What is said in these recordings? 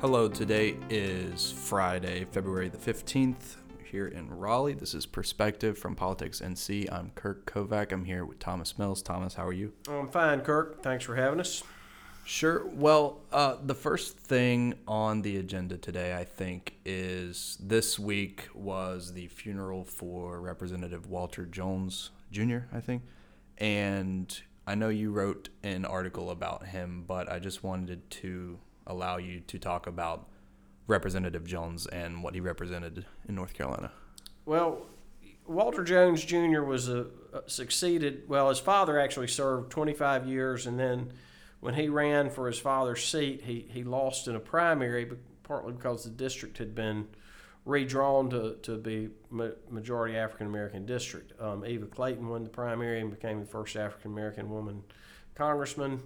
Hello, today is Friday, February the 15th, here in Raleigh. This is Perspective from Politics NC. I'm Kirk Kovac. I'm here with Thomas Mills. Thomas, how are you? I'm fine, Kirk. Thanks for having us. Sure. Well, uh, the first thing on the agenda today, I think, is this week was the funeral for Representative Walter Jones Jr., I think. And I know you wrote an article about him, but I just wanted to allow you to talk about Representative Jones and what he represented in North Carolina. Well, Walter Jones Jr. was a, a succeeded. Well, his father actually served 25 years, and then when he ran for his father's seat, he he lost in a primary, partly because the district had been redrawn to, to be majority African American district. Um, Eva Clayton won the primary and became the first African American woman congressman.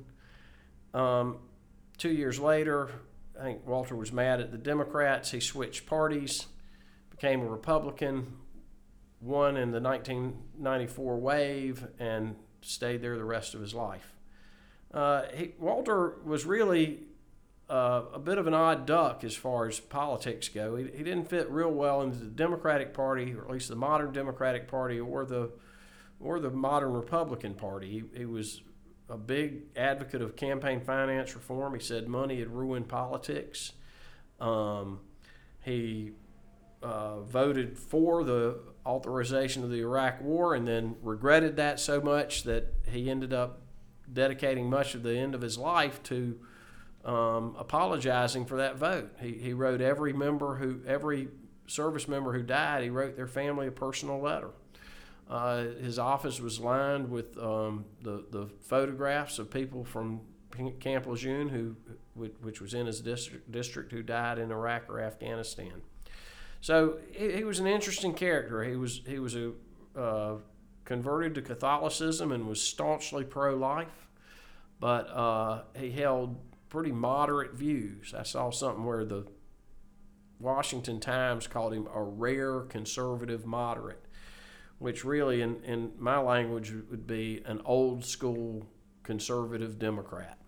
Um, two years later, I think Walter was mad at the Democrats. He switched parties, became a Republican, won in the 1994 wave, and stayed there the rest of his life. Uh, he, Walter was really uh, a bit of an odd duck as far as politics go. He, he didn't fit real well into the Democratic Party, or at least the modern Democratic Party, or the or the modern Republican Party. He, he was a big advocate of campaign finance reform. He said money had ruined politics. Um, he uh, voted for the authorization of the Iraq War and then regretted that so much that he ended up dedicating much of the end of his life to um, apologizing for that vote. He, he wrote every member who every service member who died. He wrote their family a personal letter. Uh, his office was lined with um, the, the photographs of people from Camp Lejeune, who, which was in his district, district who died in Iraq or Afghanistan. So he, he was an interesting character. He was, he was a, uh, converted to Catholicism and was staunchly pro life, but uh, he held pretty moderate views. I saw something where the Washington Times called him a rare conservative moderate which really, in, in my language, would be an old school conservative Democrat.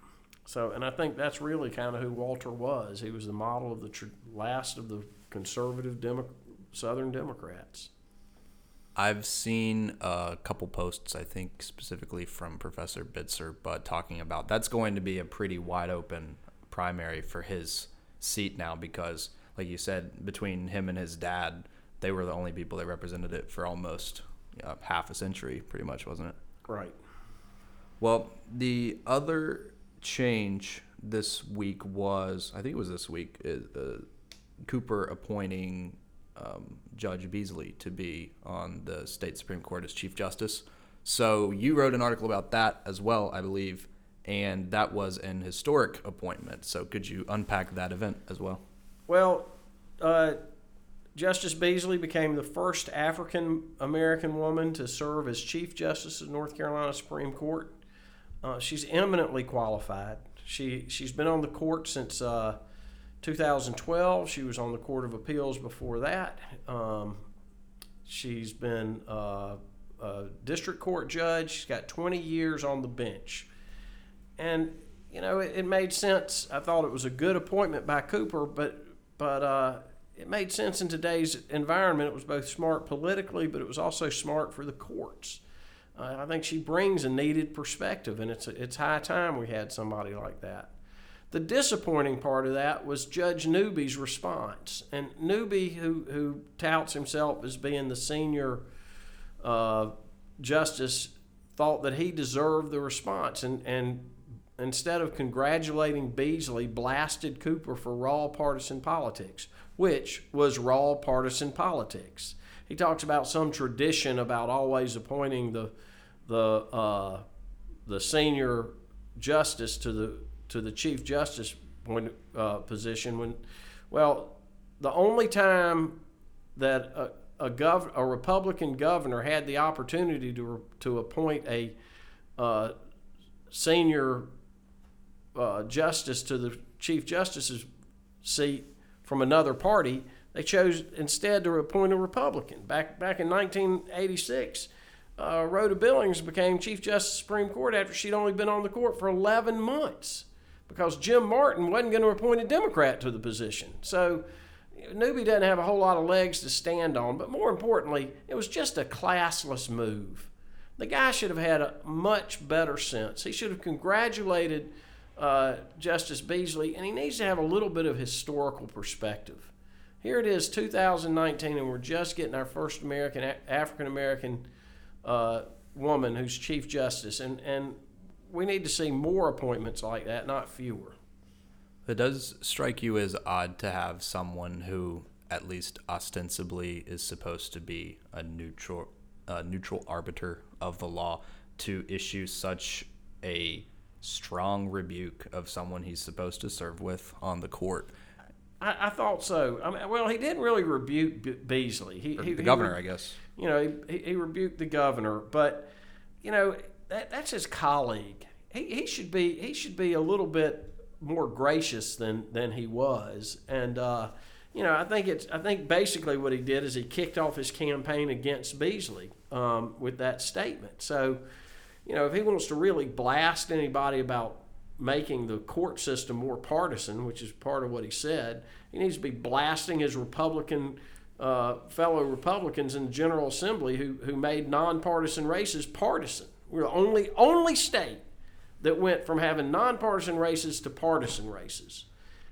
So, and I think that's really kind of who Walter was. He was the model of the tr- last of the conservative Demo- Southern Democrats. I've seen a couple posts, I think specifically from Professor Bitzer, but talking about that's going to be a pretty wide open primary for his seat now because, like you said, between him and his dad, they were the only people that represented it for almost uh, half a century, pretty much, wasn't it? Right. Well, the other change this week was, I think it was this week, uh, Cooper appointing um, Judge Beasley to be on the state Supreme Court as Chief Justice. So you wrote an article about that as well, I believe, and that was an historic appointment. So could you unpack that event as well? Well, uh, Justice Beasley became the first African American woman to serve as Chief Justice of North Carolina Supreme Court. Uh, she's eminently qualified. She she's been on the court since uh, 2012. She was on the Court of Appeals before that. Um, she's been uh, a district court judge. She's got 20 years on the bench, and you know it, it made sense. I thought it was a good appointment by Cooper, but but uh, it made sense in today's environment. It was both smart politically, but it was also smart for the courts. Uh, I think she brings a needed perspective, and it's, it's high time we had somebody like that. The disappointing part of that was Judge Newby's response. And Newby, who, who touts himself as being the senior uh, justice, thought that he deserved the response. And, and instead of congratulating Beasley, blasted Cooper for raw partisan politics which was raw partisan politics. He talks about some tradition about always appointing the the uh, the senior justice to the to the chief justice when, uh, position when well the only time that a, a, gov- a Republican governor had the opportunity to, to appoint a uh, senior uh, justice to the Chief Justice's seat from another party. They chose instead to appoint a Republican. Back back in 1986, uh, Rhoda Billings became Chief Justice of the Supreme Court after she'd only been on the court for 11 months. because Jim Martin wasn't going to appoint a Democrat to the position. So Newby doesn't have a whole lot of legs to stand on, but more importantly, it was just a classless move. The guy should have had a much better sense. He should have congratulated uh, Justice Beasley, and he needs to have a little bit of historical perspective. Here it is, 2019, and we're just getting our first American African American uh, woman who's Chief Justice, and and we need to see more appointments like that, not fewer. It does strike you as odd to have someone who, at least ostensibly, is supposed to be a neutral, a neutral arbiter of the law, to issue such a strong rebuke of someone he's supposed to serve with on the court. I, I thought so. I mean, well, he didn't really rebuke Be- Beasley. He, he the governor, re- I guess. You know, he, he rebuked the governor, but you know that, that's his colleague. He, he should be he should be a little bit more gracious than than he was, and uh, you know I think it's I think basically what he did is he kicked off his campaign against Beasley um, with that statement. So you know if he wants to really blast anybody about making the court system more partisan, which is part of what he said, he needs to be blasting his Republican. Uh, fellow Republicans in the General Assembly who, who made nonpartisan races partisan. We're the only only state that went from having nonpartisan races to partisan races.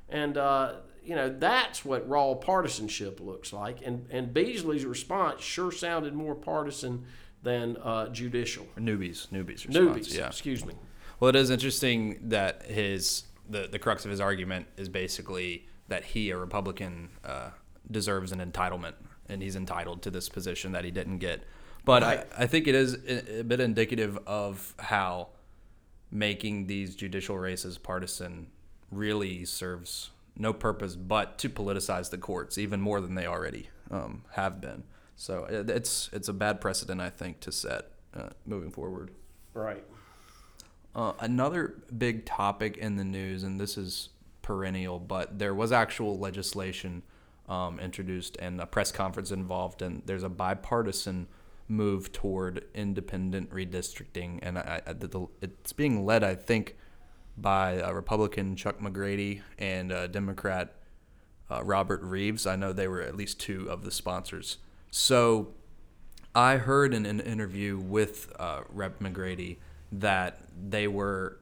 And, uh, you know, that's what raw partisanship looks like. And, and Beasley's response sure sounded more partisan than uh, judicial. Newby's, Newby's, response, Newby's, yeah. excuse me. Well, it is interesting that his the, the crux of his argument is basically that he, a Republican, uh, deserves an entitlement, and he's entitled to this position that he didn't get. But right. I, I think it is a bit indicative of how making these judicial races partisan really serves no purpose but to politicize the courts even more than they already um, have been. So it's it's a bad precedent, I think, to set uh, moving forward. Right. Uh, another big topic in the news, and this is perennial, but there was actual legislation um, introduced and a press conference involved, and there's a bipartisan move toward independent redistricting, and I, I, the, it's being led, I think, by a Republican Chuck McGrady and a Democrat uh, Robert Reives. I know they were at least two of the sponsors. So I heard in an interview with uh, Rep McGrady that they were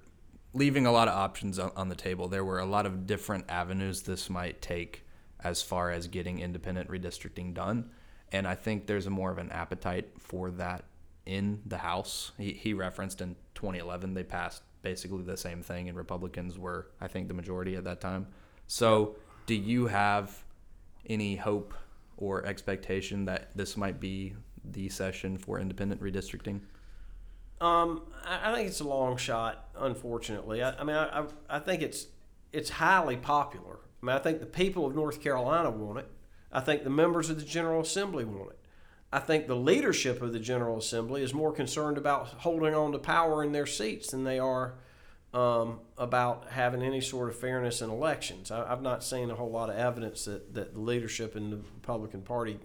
leaving a lot of options on, on the table. There were a lot of different avenues this might take as far as getting independent redistricting done and I think there's a more of an appetite for that in the House. He, he referenced in 2011 they passed basically the same thing, and Republicans were, I think, the majority at that time. So, do you have any hope or expectation that this might be the session for independent redistricting? Um, I think it's a long shot. Unfortunately, I, I mean, I, I think it's it's highly popular. I mean, I think the people of North Carolina want it. I think the members of the General Assembly want it. I think the leadership of the General Assembly is more concerned about holding on to power in their seats than they are um, about having any sort of fairness in elections. I, have not seen a whole lot of evidence that, that the leadership in the Republican Party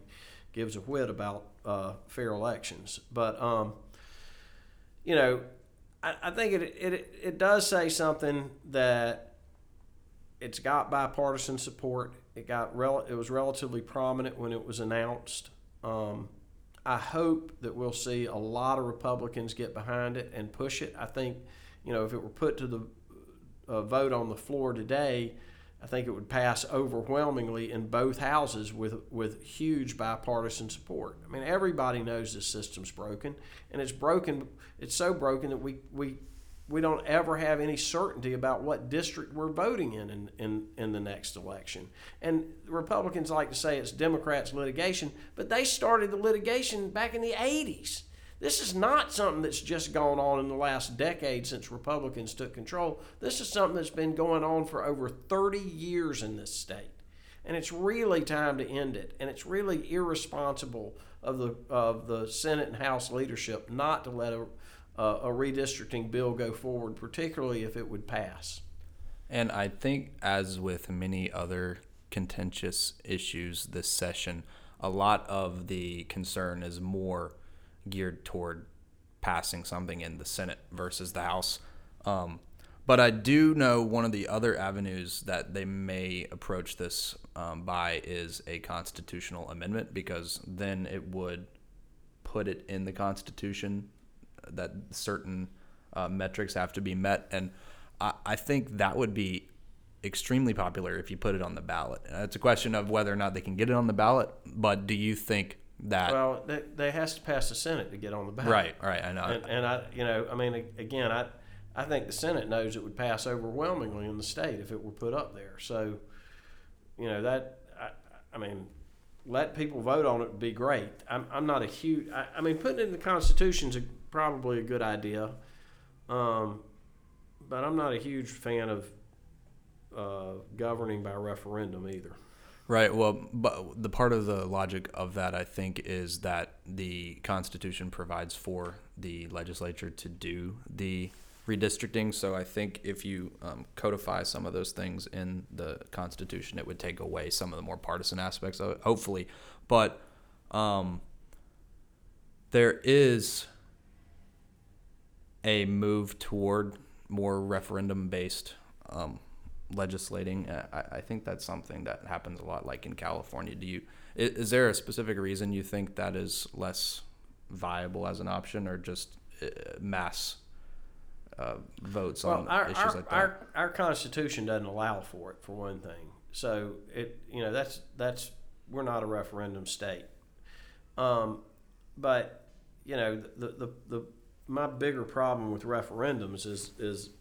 gives a whit about uh, fair elections. But, um, you know, I, I think it, it, it does say something that it's got bipartisan support it got rel- it was relatively prominent when it was announced. Um, I hope that we'll see a lot of Republicans get behind it and push it. I think, you know, if it were put to the uh, vote on the floor today, I think it would pass overwhelmingly in both houses with with huge bipartisan support. I mean, everybody knows this system's broken, and it's broken. It's so broken that we we we don't ever have any certainty about what district we're voting in in, in in the next election. And Republicans like to say it's Democrats' litigation, but they started the litigation back in the 80s. This is not something that's just gone on in the last decade since Republicans took control. This is something that's been going on for over 30 years in this state. And it's really time to end it. And it's really irresponsible of the of the Senate and House leadership not to let a a redistricting bill go forward, particularly if it would pass. And I think, as with many other contentious issues this session, a lot of the concern is more geared toward passing something in the Senate versus the House. Um, But I do know one of the other avenues that they may approach this um, by is a constitutional amendment because then it would put it in the Constitution that certain uh, metrics have to be met. And I, I think that would be extremely popular if you put it on the ballot. It's a question of whether or not they can get it on the ballot. But do you think that? Well, they, they has to pass the Senate to get on the ballot. right, right. I know. And, and I, you know, I mean, again, I, I think the Senate knows it would pass overwhelmingly in the state if it were put up there. So, you know, that, I, I mean, let people vote on it would be great. I'm, I'm not a huge, I, I mean, putting it in the Constitution is probably a good idea. Um, but I'm not a huge fan of uh, governing by referendum either. Right. Well, but the part of the logic of that, I think, is that the Constitution provides for the legislature to do the redistricting. So I think if you um, codify some of those things in the Constitution, it would take away some of the more partisan aspects of it, hopefully. But um, there is a move toward more referendum based um, legislating. I, I think that's something that happens a lot, like in California. Do you is, is there a specific reason you think that is less viable as an option, or just uh, mass uh, votes Well, on our, issues our, like that? our, our Constitution doesn't allow for it, for one thing. So it, you know, that's that's we're not a referendum state. Um, but you know, the, the the my bigger problem with referendums is is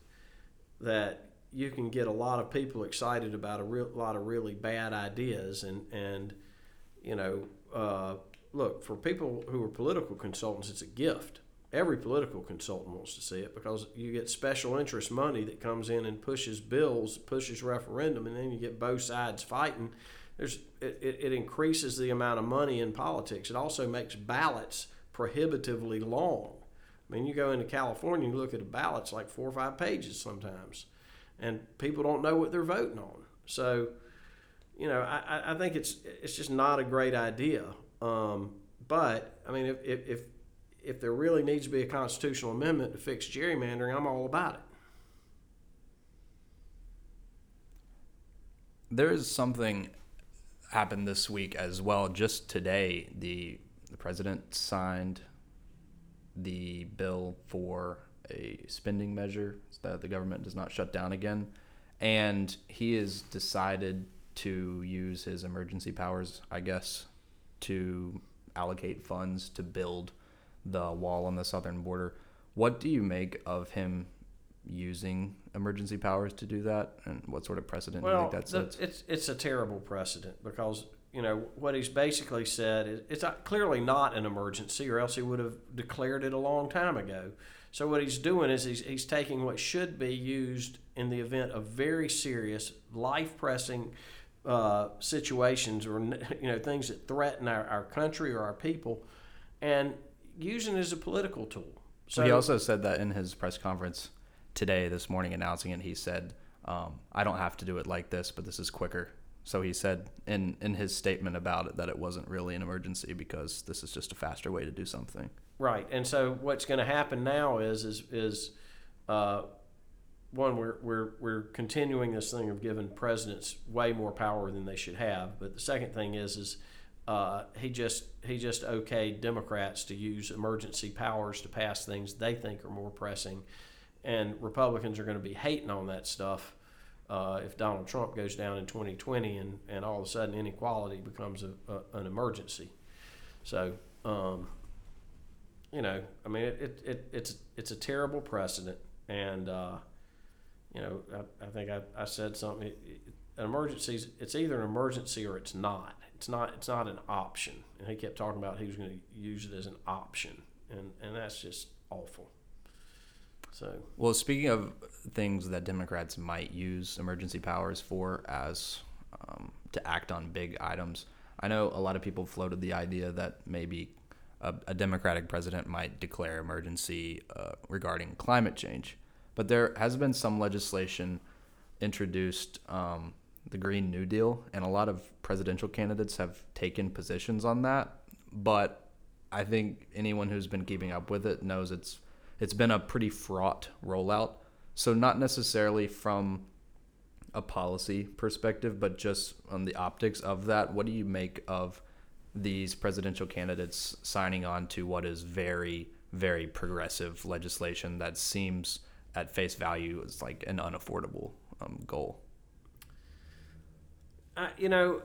that you can get a lot of people excited about a real lot of really bad ideas and and you know uh, look for people who are political consultants it's a gift. Every political consultant wants to see it because you get special interest money that comes in and pushes bills pushes referendum and then you get both sides fighting. There's it, it, increases the amount of money in politics. It also makes ballots prohibitively long. I mean, you go into California and you look at a ballot, it's like four or five pages sometimes and people don't know what they're voting on. So, you know, I, I think it's it's just not a great idea. Um, but I mean, if, if if there really needs to be a constitutional amendment to fix gerrymandering, I'm all about it. There is something happened this week as well. Just today, the the president signed the bill for a spending measure so that the government does not shut down again. And he has decided to use his emergency powers, I guess, to allocate funds to build the wall on the southern border. What do you make of him using emergency powers to do that, and what sort of precedent well, do you think that sets? The, it's it's a terrible precedent because you know what he's basically said is it's clearly not an emergency, or else he would have declared it a long time ago. So what he's doing is he's, he's taking what should be used in the event of very serious, life pressing uh, situations or you know things that threaten our, our country or our people, and using it as a political tool. So he also said that in his press conference today, this morning, announcing it. He said, um, "I don't have to do it like this, but this is quicker." So he said in in his statement about it that it wasn't really an emergency because this is just a faster way to do something. Right, and so what's going to happen now is is is uh, one we're we're we're continuing this thing of giving presidents way more power than they should have. But the second thing is is uh, he just he just okayed Democrats to use emergency powers to pass things they think are more pressing, and Republicans are going to be hating on that stuff. Uh, if Donald Trump goes down in 2020 and, and all of a sudden inequality becomes a, a, an emergency. So, um, you know, I mean, it, it, it, it's it's a terrible precedent, and uh, you know, I, I think I, I said something. It, it, emergencies, it's either an emergency or it's not. It's not. It's not an option. And he kept talking about he was going to use it as an option, and and that's just awful. So well, speaking of things that Democrats might use emergency powers for as um, to act on big items, I know a lot of people floated the idea that maybe a, a Democratic president might declare emergency uh, regarding climate change. But there has been some legislation introduced, um, the Green New Deal, and a lot of presidential candidates have taken positions on that. But I think anyone who's been keeping up with it knows it's it's been a pretty fraught rollout. So not necessarily from a policy perspective, but just on the optics of that. What do you make of these presidential candidates signing on to what is very, very progressive legislation that seems at face value is like an unaffordable um, goal? You know,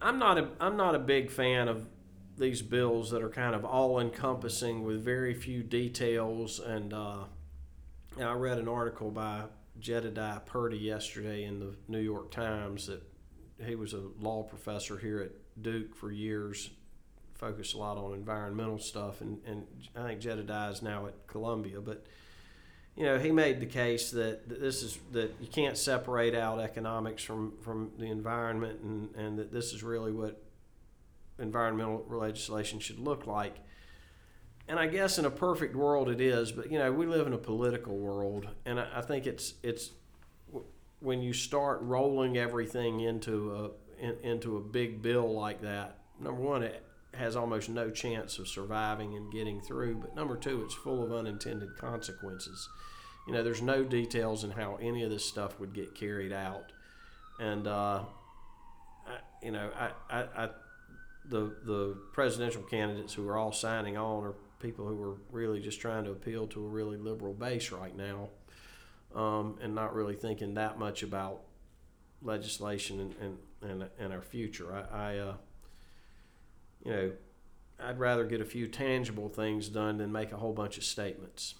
I'm not a I'm not a big fan of these bills that are kind of all encompassing with very few details. And, uh, I read an article by Jedediah Purdy yesterday in the New York Times that he was a law professor here at Duke for years, focused a lot on environmental stuff, and, and I think Jedediah is now at Columbia. But you know, he made the case that, that this is that you can't separate out economics from, from the environment, and, and that this is really what environmental legislation should look like. And I guess in a perfect world it is, but you know we live in a political world, and I, I think it's it's when you start rolling everything into a in, into a big bill like that. Number one, it has almost no chance of surviving and getting through. But number two, it's full of unintended consequences. You know, there's no details in how any of this stuff would get carried out, and uh, I, you know, I, I, I the the presidential candidates who are all signing on are people who are really just trying to appeal to a really liberal base right now, um, and not really thinking that much about legislation and and, and, and our future. I, I uh, you know, I'd rather get a few tangible things done than make a whole bunch of statements.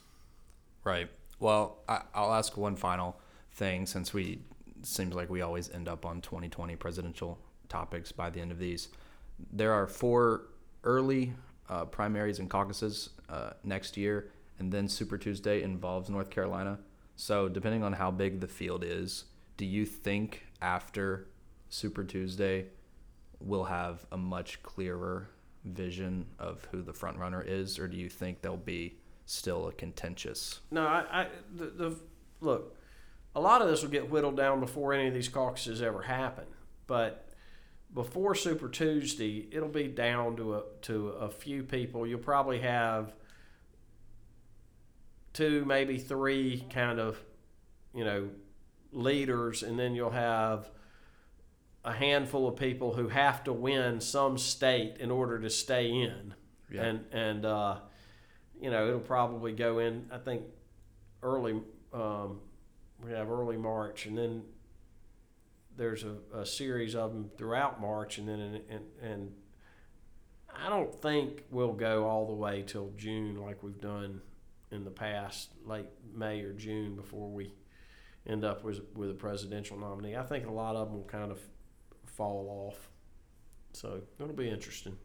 Right. Well, I, I'll ask one final thing since we seems like we always end up on 2020 presidential topics by the end of these there are four early uh, primaries and caucuses uh, next year, and then Super Tuesday involves North Carolina. So, depending on how big the field is, do you think after Super Tuesday we'll have a much clearer vision of who the front runner is, or do you think there'll be still a contentious? No, I, I the, the look, a lot of this will get whittled down before any of these caucuses ever happen, but before Super Tuesday, it'll be down to a to a few people. You'll probably have two, maybe three kind of, you know, leaders, and then you'll have a handful of people who have to win some state in order to stay in. Yeah. And and uh, you know, it'll probably go in. I think early. Um, we have early March, and then there's a, a series of them throughout March, and then and, and I don't think we'll go all the way till June like we've done in the past, late May or June before we end up with with a presidential nominee. I think a lot of them will kind of fall off, so it'll be interesting.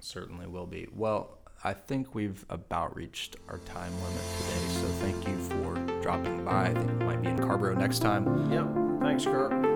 Certainly will be. Well, I think we've about reached our time limit today, so thank you for dropping by. I think we might be in Carrboro next time. Yep. Thanks, Kirk.